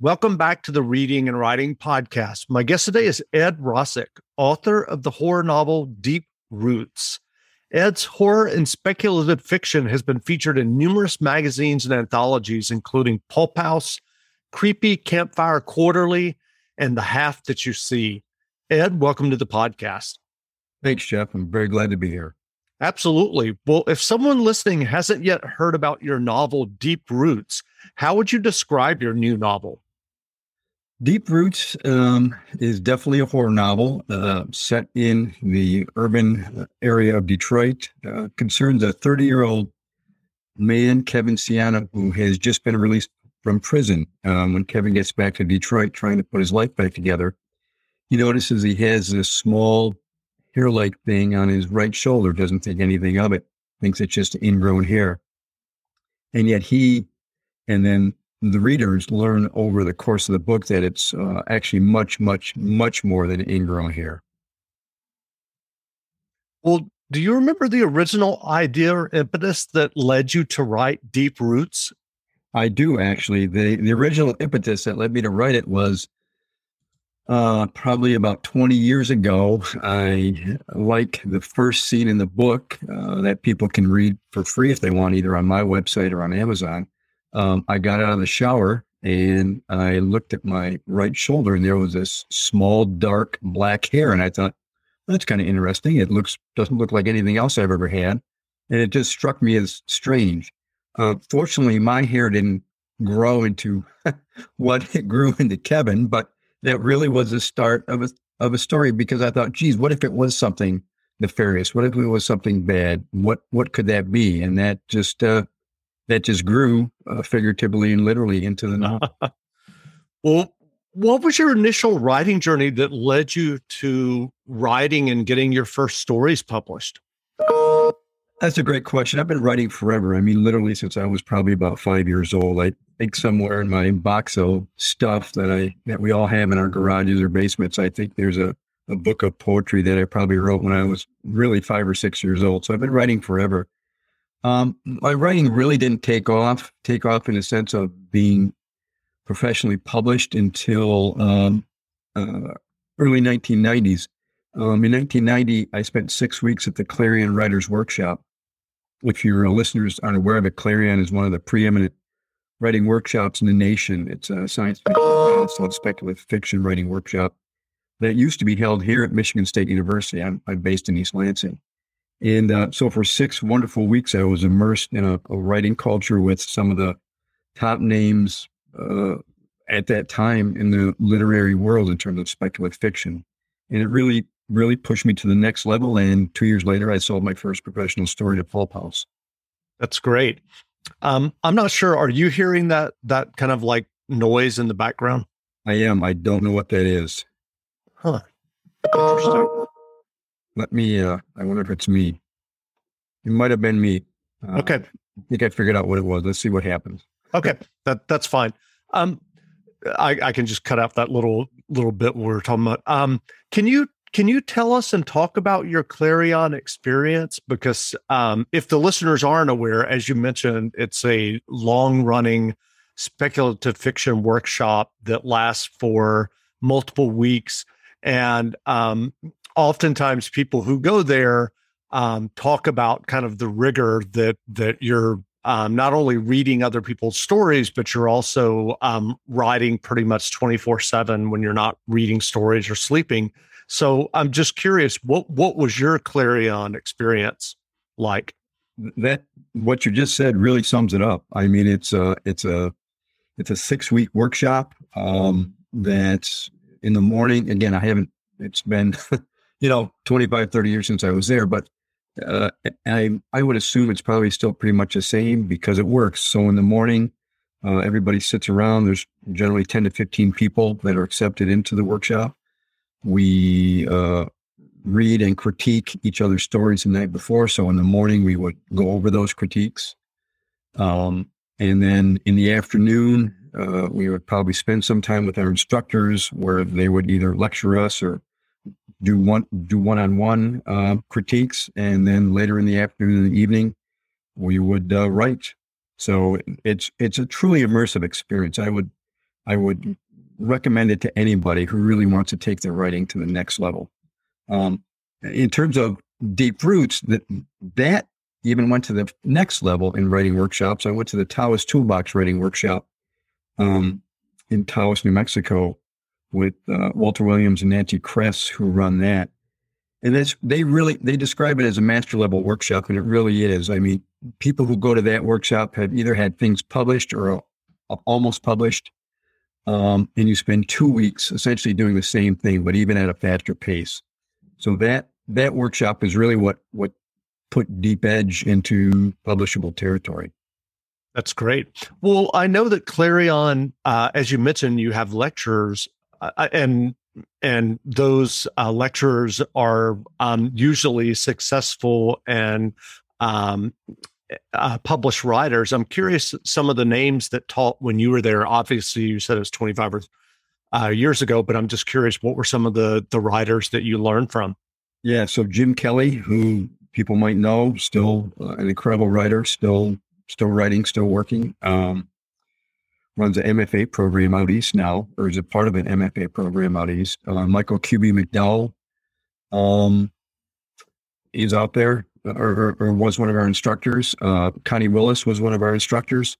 Welcome back to the Reading and Writing Podcast. My guest today is Ed Rosick, author of the horror novel Deep Roots. Ed's horror and speculative fiction has been featured in numerous magazines and anthologies, including Pulphouse, Creepy Campfire Quarterly, and The Half That You See. Ed, welcome to the podcast. Thanks, Jeff. I'm very glad to be here. Absolutely. Well, if someone listening hasn't yet heard about your novel, Deep Roots, how would you describe your new novel? Deep Roots um, is definitely a horror novel uh, set in the urban area of Detroit. Uh, concerns a 30 year old man, Kevin Siana, who has just been released from prison. Um, when Kevin gets back to Detroit trying to put his life back together, he notices he has this small hair like thing on his right shoulder, doesn't think anything of it, thinks it's just ingrown hair. And yet he and then the readers learn over the course of the book that it's uh, actually much, much, much more than ingrown hair. Well, do you remember the original idea or impetus that led you to write Deep Roots? I do actually. The the original impetus that led me to write it was uh, probably about 20 years ago. I like the first scene in the book uh, that people can read for free if they want, either on my website or on Amazon um, I got out of the shower and I looked at my right shoulder and there was this small, dark black hair. And I thought, that's kind of interesting. It looks, doesn't look like anything else I've ever had. And it just struck me as strange. Uh, fortunately, my hair didn't grow into what it grew into Kevin, but that really was the start of a, of a story because I thought, geez, what if it was something nefarious? What if it was something bad? What, what could that be? And that just, uh, that just grew uh, figuratively and literally into the novel. well, what was your initial writing journey that led you to writing and getting your first stories published? That's a great question. I've been writing forever. I mean, literally since I was probably about five years old. I think somewhere in my box of stuff that I that we all have in our garages or basements, I think there's a, a book of poetry that I probably wrote when I was really five or six years old. So I've been writing forever. Um, my writing really didn't take off, take off in a sense of being professionally published until um, uh, early 1990s. Um, in 1990, I spent six weeks at the Clarion Writers Workshop. If your listeners aren't aware of it, Clarion is one of the preeminent writing workshops in the nation. It's a science fiction, speculative fiction writing workshop that used to be held here at Michigan State University. I'm, I'm based in East Lansing. And uh, so for six wonderful weeks, I was immersed in a, a writing culture with some of the top names uh, at that time in the literary world in terms of speculative fiction. And it really, really pushed me to the next level. And two years later, I sold my first professional story to Pulphouse. That's great. Um, I'm not sure. Are you hearing that that kind of like noise in the background? I am. I don't know what that is. Huh. Interesting. Let me, uh, I wonder if it's me. It might have been me. Uh, okay. I think I figured out what it was. Let's see what happens. Okay. That, that's fine. Um, I, I can just cut out that little, little bit we are talking about. Um, can you, can you tell us and talk about your Clarion experience? Because um, if the listeners aren't aware, as you mentioned, it's a long running speculative fiction workshop that lasts for multiple weeks. And um, oftentimes people who go there um, talk about kind of the rigor that that you're um, not only reading other people's stories, but you're also um, writing pretty much 24 seven when you're not reading stories or sleeping. So I'm just curious, what what was your Clarion experience like? That what you just said really sums it up. I mean, it's a it's a it's a six week workshop um, that's in the morning. Again, I haven't. It's been you know, 25, 30 years since I was there, but uh, I, I would assume it's probably still pretty much the same because it works. So in the morning, uh, everybody sits around. There's generally 10 to 15 people that are accepted into the workshop. We uh, read and critique each other's stories the night before. So in the morning, we would go over those critiques. Um, and then in the afternoon, uh, we would probably spend some time with our instructors where they would either lecture us or do one do one on one critiques, and then later in the afternoon and the evening, we would uh, write. So it's it's a truly immersive experience. I would I would recommend it to anybody who really wants to take their writing to the next level. Um, in terms of deep roots, that that even went to the next level in writing workshops. I went to the Taos Toolbox Writing Workshop um, in Taos, New Mexico, with uh, Walter Williams and Nancy Kress, who run that. And that's they really they describe it as a master level workshop, and it really is. I mean, people who go to that workshop have either had things published or uh, almost published, um, and you spend two weeks essentially doing the same thing, but even at a faster pace. So that that workshop is really what what put Deep Edge into publishable territory. That's great. Well, I know that Clarion, uh, as you mentioned, you have lectures, uh, and and those uh, lecturers are um, usually successful and um, uh, published writers. I'm curious some of the names that taught when you were there. Obviously, you said it was 25 or, uh, years ago, but I'm just curious what were some of the the writers that you learned from? Yeah, so Jim Kelly, who people might know, still uh, an incredible writer, still still writing, still working. Um, runs an MFA program out east now, or is a part of an MFA program out east. Uh, Michael Kube-McDowell, um, he's out there, or, or, was one of our instructors. Uh, Connie Willis was one of our instructors.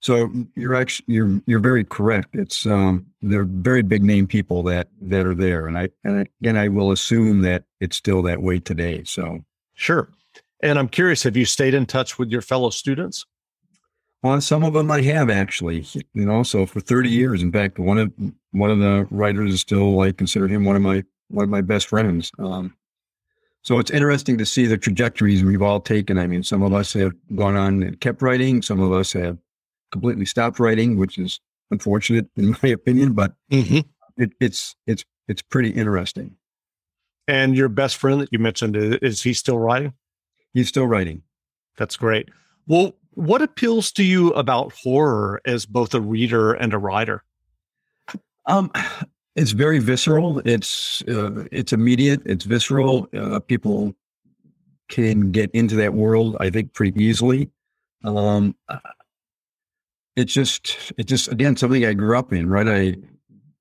So you're actually you're you're very correct. It's um, they're very big name people that that are there, and I and again I will assume that it's still that way today. So sure. And I'm curious, have you stayed in touch with your fellow students? Well, some of them I have actually, you know. So for 30 years, in fact, one of one of the writers is still I consider him one of my one of my best friends. Um, so it's interesting to see the trajectories we've all taken. I mean, some of us have gone on and kept writing. Some of us have completely stopped writing, which is unfortunate in my opinion, but mm-hmm. it, it's it's it's pretty interesting. And your best friend that you mentioned is he still writing? He's still writing. That's great. Well, what appeals to you about horror as both a reader and a writer? Um, it's very visceral. It's uh, it's immediate. It's visceral. Uh, people can get into that world, I think, pretty easily. Um, it's just it's just again something I grew up in, right? I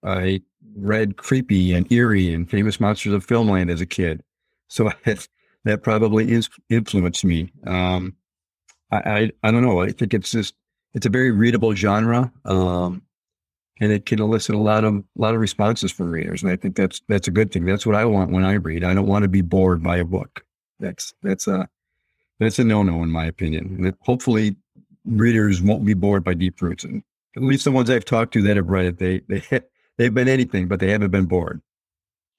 I read creepy and eerie and famous monsters of filmland as a kid, so that probably is influenced me. Um, I, I, I don't know. I think it's just it's a very readable genre, um, and it can elicit a lot of a lot of responses from readers, and I think that's that's a good thing. That's what I want when I read. I don't want to be bored by a book. That's that's a that's a no no in my opinion. And hopefully readers won't be bored by Deep Roots. And at least the ones I've talked to that have read it, they they they've been anything, but they haven't been bored.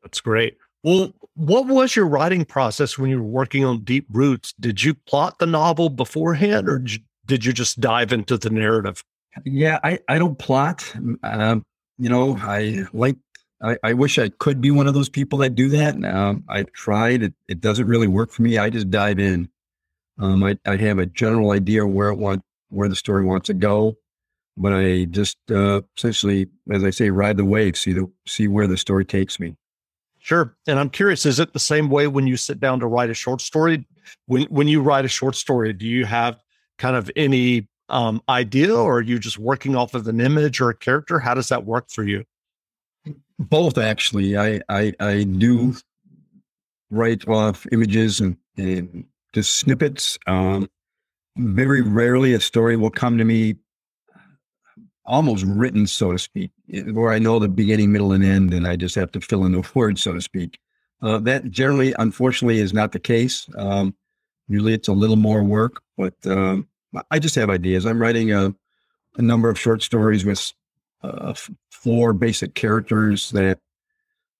That's great. Well, what was your writing process when you were working on Deep Roots? Did you plot the novel beforehand, or did you just dive into the narrative? Yeah, I I don't plot. Um, you know, I like. I, I wish I could be one of those people that do that. Um, I tried. It, it doesn't really work for me. I just dive in. Um, I, I have a general idea where it want where the story wants to go. But I just uh, essentially, as I say, ride the wave, see the see where the story takes me. Sure. And I'm curious, is it the same way when you sit down to write a short story? When when you write a short story, do you have kind of any um, idea or are you just working off of an image or a character? How does that work for you? Both actually. I I, I do write off images and, and just snippets. Um, very rarely a story will come to me almost written, so to speak, where I know the beginning, middle, and end, and I just have to fill in the words, so to speak. Uh, that generally, unfortunately, is not the case. Um, usually, it's a little more work, but um, I just have ideas. I'm writing a, a number of short stories with uh, four basic characters that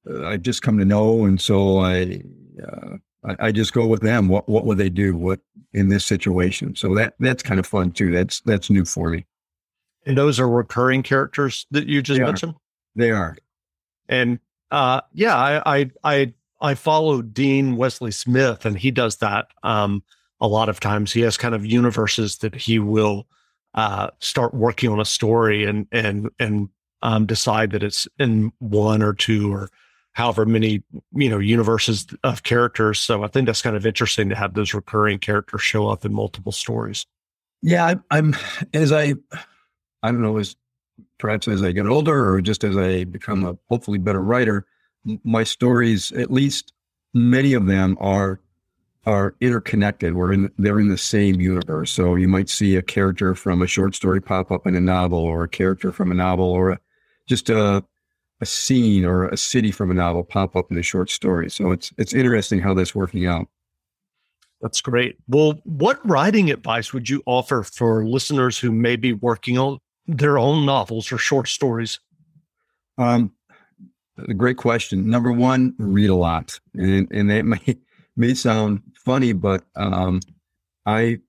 uh, I've just come to know, and so I uh, I, I, just go with them. What what would they do? What in this situation? So that that's kind of fun too. That's that's new for me. And those are recurring characters that you just they mentioned. Are. They are. And uh, yeah, I, I I I follow Dean Wesley Smith, and he does that um, a lot of times. He has kind of universes that he will uh, start working on a story and and and um, decide that it's in one or two or however many you know universes of characters. So I think that's kind of interesting to have those recurring characters show up in multiple stories. Yeah, I, I'm as I I don't know as perhaps as I get older or just as I become a hopefully better writer, my stories, at least many of them are are interconnected. We're in they're in the same universe. So you might see a character from a short story pop up in a novel, or a character from a novel, or a, just a a scene or a city from a novel pop up in a short story. So it's it's interesting how that's working out. That's great. Well, what writing advice would you offer for listeners who may be working on their own novels or short stories? Um, great question. Number one, read a lot, and and that may may sound funny, but um, I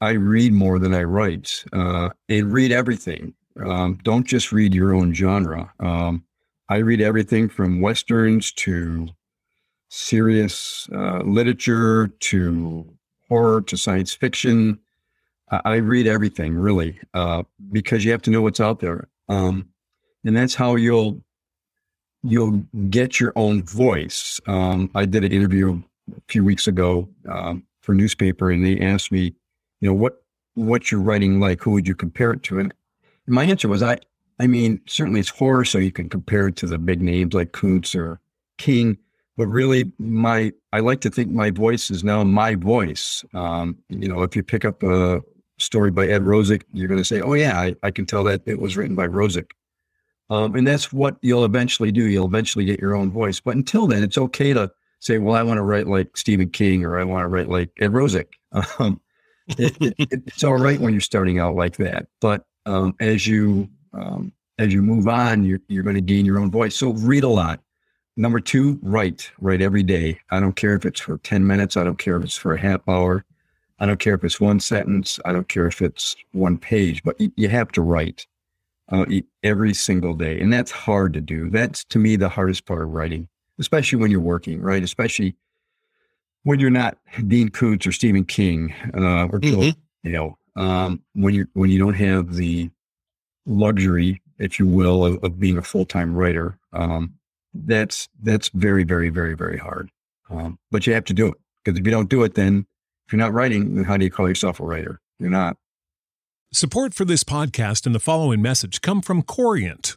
I read more than I write, uh, and read everything. Um, don't just read your own genre. Um, I read everything from westerns to serious uh, literature to horror to science fiction. I, read everything really uh, because you have to know what's out there, um, and that's how you'll you'll get your own voice. Um, I did an interview a few weeks ago um, for a newspaper, and they asked me, you know, what what's your writing like? Who would you compare it to? And my answer was, I I mean, certainly it's horror, so you can compare it to the big names like Koontz or King but really my i like to think my voice is now my voice um, you know if you pick up a story by ed Rosick you're going to say oh yeah I, I, can tell that it was written by Rosick um, and that's what you'll eventually do. You'll eventually get your own voice. But until then it's okay to say well i want to write like stephen king or i want to write like ed Rosick um, it, it, it's all right when you're starting out like that. But um, as you um, as you move on you're, you're going to gain your own voice. So read a lot. Number two, write, write every day. I don't care if it's for 10 minutes. I don't care if it's for a half hour. I don't care if it's one sentence. I don't care if it's one page, but you have to write uh, every single day. And that's hard to do. That's to me the hardest part of writing, especially when you're working, right? Especially when you're not Dean Koontz or Stephen King, uh, or mm-hmm. you know, um, when you when you don't have the luxury, if you will, of, of being a full time writer. Um, that's that's very very very very hard. Um, but you have to do it because if you don't do it, then if you're not writing, then how do you call yourself a writer? You're not. Support for this podcast and the following message come from Corient.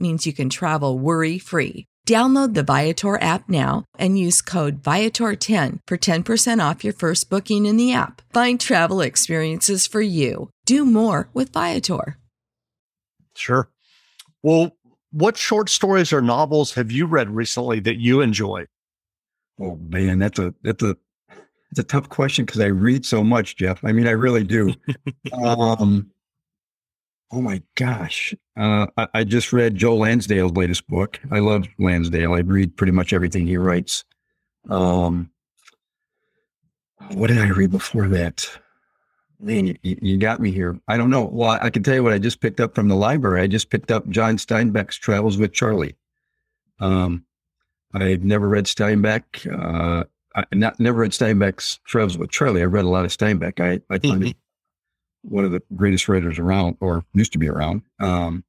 means you can travel worry free. Download the Viator app now and use code Viator10 for 10% off your first booking in the app. Find travel experiences for you. Do more with Viator. Sure. Well, what short stories or novels have you read recently that you enjoy? Oh man, that's a that's a it's a tough question because I read so much, Jeff. I mean, I really do. um, Oh my gosh. Uh, I, I, just read Joe Lansdale's latest book. I love Lansdale. I read pretty much everything he writes. Um, what did I read before that? Man, you, you, got me here. I don't know. Well, I can tell you what I just picked up from the library. I just picked up John Steinbeck's Travels with Charlie. Um, I've never read Steinbeck. Uh, I not never read Steinbeck's Travels with Charlie. I read a lot of Steinbeck. I, I find mm one of the greatest writers around, or used to be around. Um,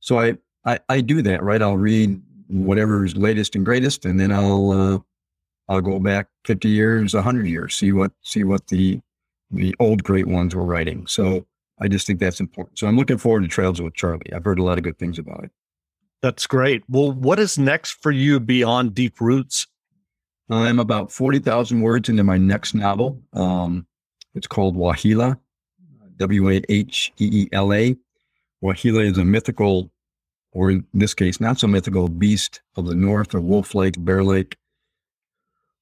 so I, I, I do that, right? I'll read whatever's latest and greatest, and then I'll uh, I'll go back fifty years, hundred years, see what see what the the old great ones were writing. So I just think that's important. So I'm looking forward to Trails with Charlie. I've heard a lot of good things about it. That's great. Well, what is next for you beyond Deep Roots? I'm about 40,000 words into my next novel. Um, it's called Waheela, W A H E E L A. Waheela is a mythical, or in this case, not so mythical, beast of the north, a wolf lake, bear lake,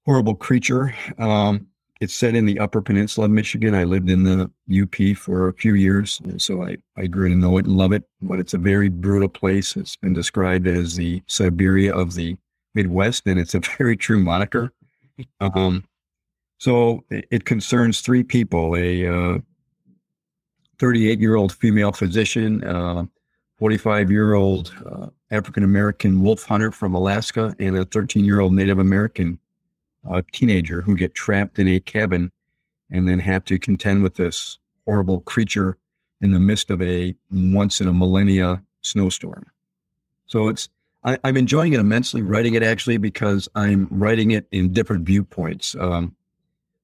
horrible creature. Um, it's set in the Upper Peninsula of Michigan. I lived in the UP for a few years, so I, I grew to know it and love it. But it's a very brutal place. It's been described as the Siberia of the Midwest, and it's a very true moniker. Um, so it, it, concerns three people: a 38 uh, year old female physician, 45 uh, year old uh, African American wolf hunter from Alaska, and a 13 year old Native American a teenager who get trapped in a cabin and then have to contend with this horrible creature in the midst of a once in a millennia snowstorm. So it's I, am enjoying it immensely writing it actually because I'm writing it in different viewpoints. Um,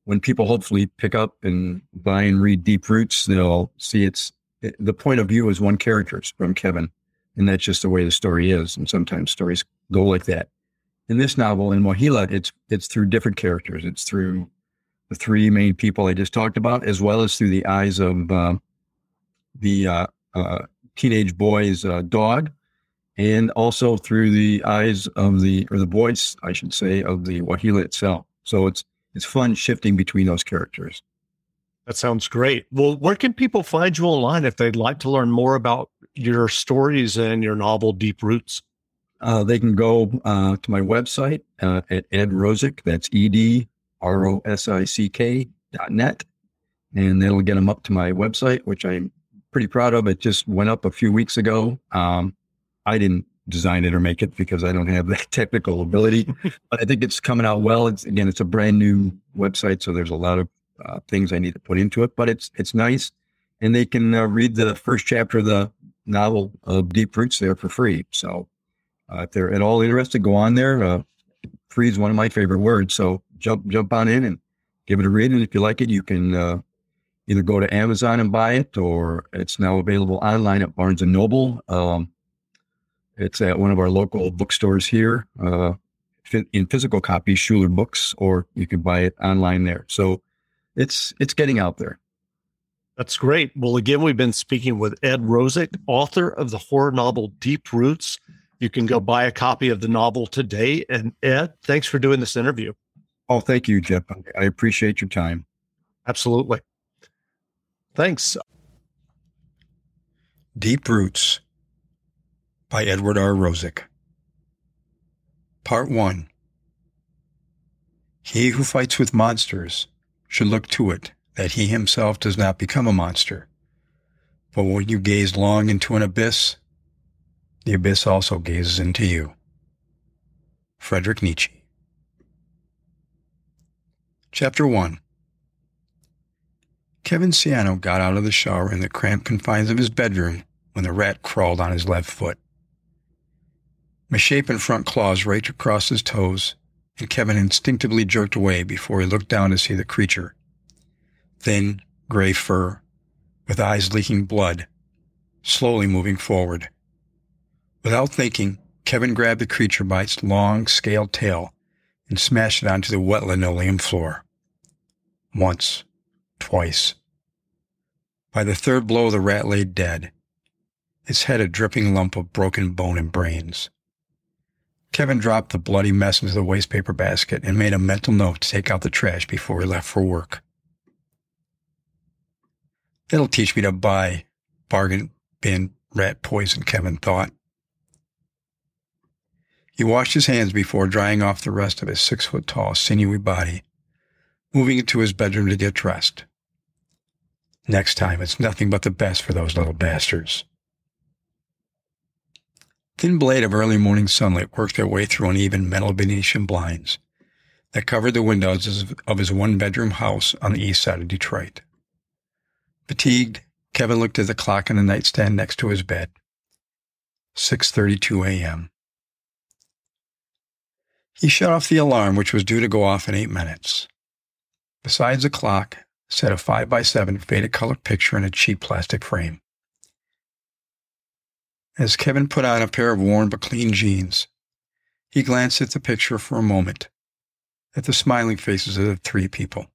when people hopefully pick up and buy and read Deep Roots, they'll see it's it, the point of view is one character's from Kevin, and that's just the way the story is. And sometimes stories go like that in this novel in Waheela, it's it's through different characters. It's through the three main people I just talked about, as well as through the eyes of uh, the uh, uh, teenage boy's uh, dog, and also through the eyes of the or the voice, I should say, of the Waheela itself. So it's it's fun shifting between those characters. That sounds great. Well, where can people find you online if they'd like to learn more about your stories and your novel Deep Roots? uh, they can go uh, to my website uh, at Ed Rosick. That's E D R O S I C K dot net. And that'll get them up to my website, which I'm pretty proud of. It just went up a few weeks ago. Um, I didn't design it or make it because I don't have that technical ability, but I think it's coming out well. It's again, it's a brand new website, so there's a lot of uh, things I need to put into it, but it's it's nice, and they can uh, read the first chapter of the novel of Deep Roots there for free. So uh, if they're at all interested, go on there. Uh, free is one of my favorite words. So jump jump on in and give it a read. And if you like it, you can uh, either go to Amazon and buy it, or it's now available online at Barnes and Noble. Um, it's at one of our local bookstores here uh, in physical copy, Schuler Books, or you can buy it online there. So it's it's getting out there. That's great. Well, again, we've been speaking with Ed Rosick, author of the horror novel Deep Roots. You can go buy a copy of the novel today. And Ed, thanks for doing this interview. Oh, thank you, Jeff. I appreciate your time. Absolutely. Thanks. Deep Roots by Edward R. Rosick. Part 1 He who fights with monsters should look to it that he himself does not become a monster. For when you gaze long into an abyss, the abyss also gazes into you. Frederick Nietzsche. Chapter 1 Kevin Ciano got out of the shower in the cramped confines of his bedroom when the rat crawled on his left foot. Misshapen front claws raked across his toes, and Kevin instinctively jerked away before he looked down to see the creature. Thin, gray fur, with eyes leaking blood, slowly moving forward. Without thinking, Kevin grabbed the creature by its long, scaled tail and smashed it onto the wet linoleum floor. Once, twice. By the third blow, the rat lay dead, its head a dripping lump of broken bone and brains. Kevin dropped the bloody mess into the wastepaper basket and made a mental note to take out the trash before he left for work. It'll teach me to buy bargain bin rat poison, Kevin thought. He washed his hands before drying off the rest of his six foot tall, sinewy body, moving into his bedroom to get dressed. Next time, it's nothing but the best for those little bastards. Thin blade of early morning sunlight worked their way through uneven metal Venetian blinds that covered the windows of his one bedroom house on the east side of Detroit. Fatigued, Kevin looked at the clock on the nightstand next to his bed. 6:32 a.m. He shut off the alarm, which was due to go off in eight minutes. Besides the clock sat a 5 by 7 faded color picture in a cheap plastic frame. As Kevin put on a pair of worn but clean jeans, he glanced at the picture for a moment, at the smiling faces of the three people.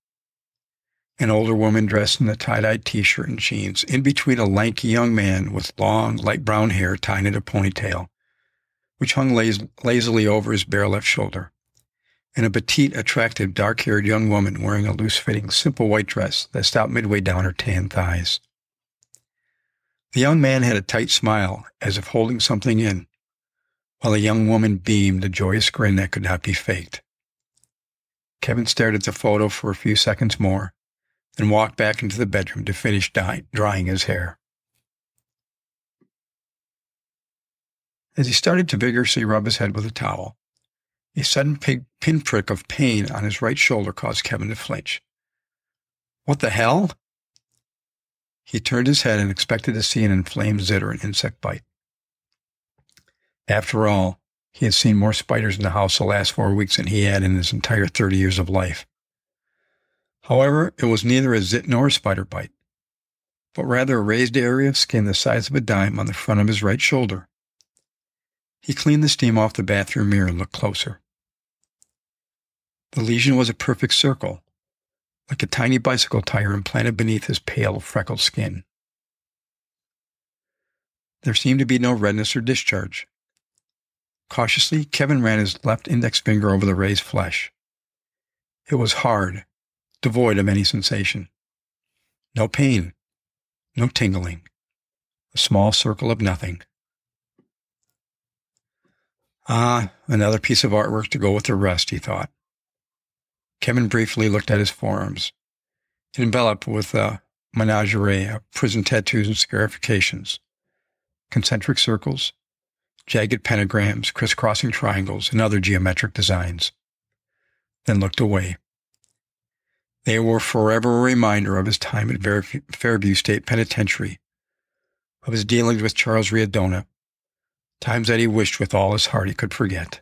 An older woman dressed in a tie-dyed t-shirt and jeans, in between a lanky young man with long, light brown hair tied in a ponytail, which hung laz- lazily over his bare left shoulder, and a petite, attractive, dark-haired young woman wearing a loose-fitting, simple white dress that stopped midway down her tan thighs. The young man had a tight smile, as if holding something in, while the young woman beamed a joyous grin that could not be faked. Kevin stared at the photo for a few seconds more, then walked back into the bedroom to finish drying his hair. As he started to vigorously rub his head with a towel, a sudden pin- pinprick of pain on his right shoulder caused Kevin to flinch. What the hell? He turned his head and expected to see an inflamed zit or an insect bite. After all, he had seen more spiders in the house the last four weeks than he had in his entire 30 years of life. However, it was neither a zit nor a spider bite, but rather a raised area of skin the size of a dime on the front of his right shoulder. He cleaned the steam off the bathroom mirror and looked closer. The lesion was a perfect circle, like a tiny bicycle tire implanted beneath his pale, freckled skin. There seemed to be no redness or discharge. Cautiously, Kevin ran his left index finger over the raised flesh. It was hard, devoid of any sensation. No pain, no tingling, a small circle of nothing. Ah, another piece of artwork to go with the rest, he thought. Kevin briefly looked at his forearms, enveloped with a menagerie of prison tattoos and scarifications, concentric circles, jagged pentagrams, crisscrossing triangles, and other geometric designs. Then looked away. They were forever a reminder of his time at Fairview State Penitentiary, of his dealings with Charles Riodona, times that he wished with all his heart he could forget.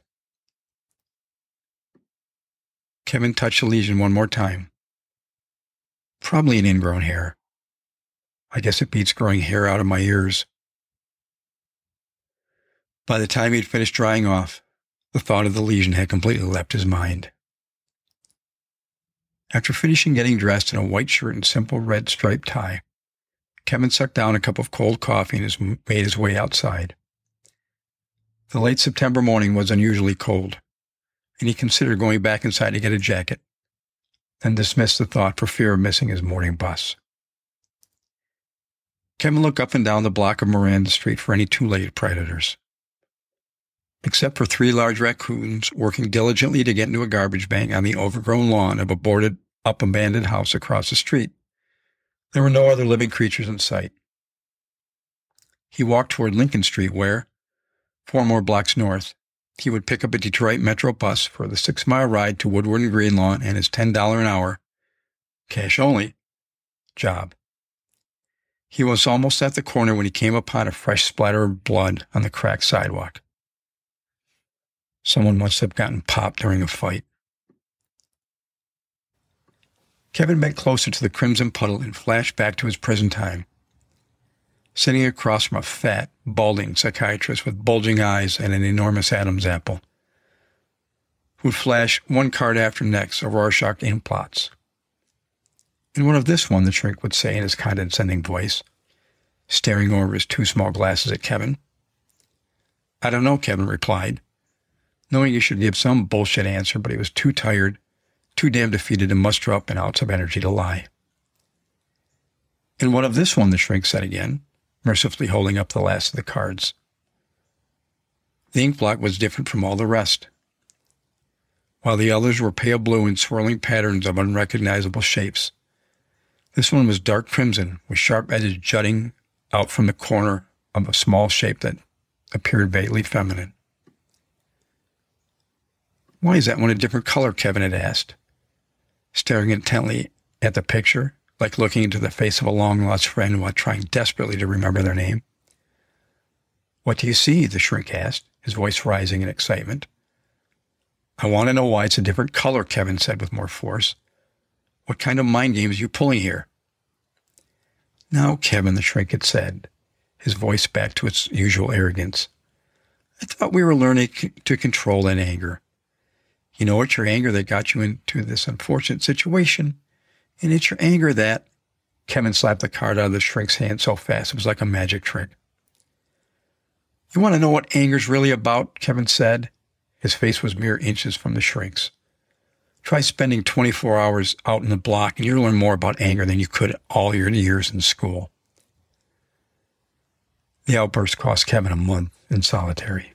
Kevin touched the lesion one more time. Probably an ingrown hair. I guess it beats growing hair out of my ears. By the time he had finished drying off, the thought of the lesion had completely left his mind. After finishing getting dressed in a white shirt and simple red striped tie, Kevin sucked down a cup of cold coffee and made his way outside. The late September morning was unusually cold and he considered going back inside to get a jacket, then dismissed the thought for fear of missing his morning bus. Kevin looked up and down the block of Miranda Street for any too late predators. Except for three large raccoons working diligently to get into a garbage bank on the overgrown lawn of a boarded up abandoned house across the street, there were no other living creatures in sight. He walked toward Lincoln Street, where, four more blocks north, he would pick up a Detroit Metro bus for the six mile ride to Woodward and Greenlawn and his $10 an hour, cash only, job. He was almost at the corner when he came upon a fresh splatter of blood on the cracked sidewalk. Someone must have gotten popped during a fight. Kevin bent closer to the crimson puddle and flashed back to his prison time sitting across from a fat, balding psychiatrist with bulging eyes and an enormous Adam's apple, who'd flash one card after next of Rorschach ink blots. And what of this one, the shrink would say in his condescending voice, staring over his two small glasses at Kevin. I don't know, Kevin replied, knowing he should give some bullshit answer, but he was too tired, too damn defeated to muster up an ounce of energy to lie. And what of this one, the shrink said again, mercifully holding up the last of the cards. The ink blot was different from all the rest. While the others were pale blue in swirling patterns of unrecognizable shapes, this one was dark crimson with sharp edges jutting out from the corner of a small shape that appeared vaguely feminine. Why is that one a different color? Kevin had asked, staring intently at the picture, like looking into the face of a long lost friend while trying desperately to remember their name. What do you see? the shrink asked, his voice rising in excitement. I want to know why it's a different color, Kevin said with more force. What kind of mind games are you pulling here? Now, Kevin, the shrink had said, his voice back to its usual arrogance. I thought we were learning to control that anger. You know, it's your anger that got you into this unfortunate situation. And it's your anger that Kevin slapped the card out of the shrink's hand so fast it was like a magic trick. You want to know what anger's really about? Kevin said. His face was mere inches from the shrink's. Try spending 24 hours out in the block and you'll learn more about anger than you could all your years in school. The outburst cost Kevin a month in solitary.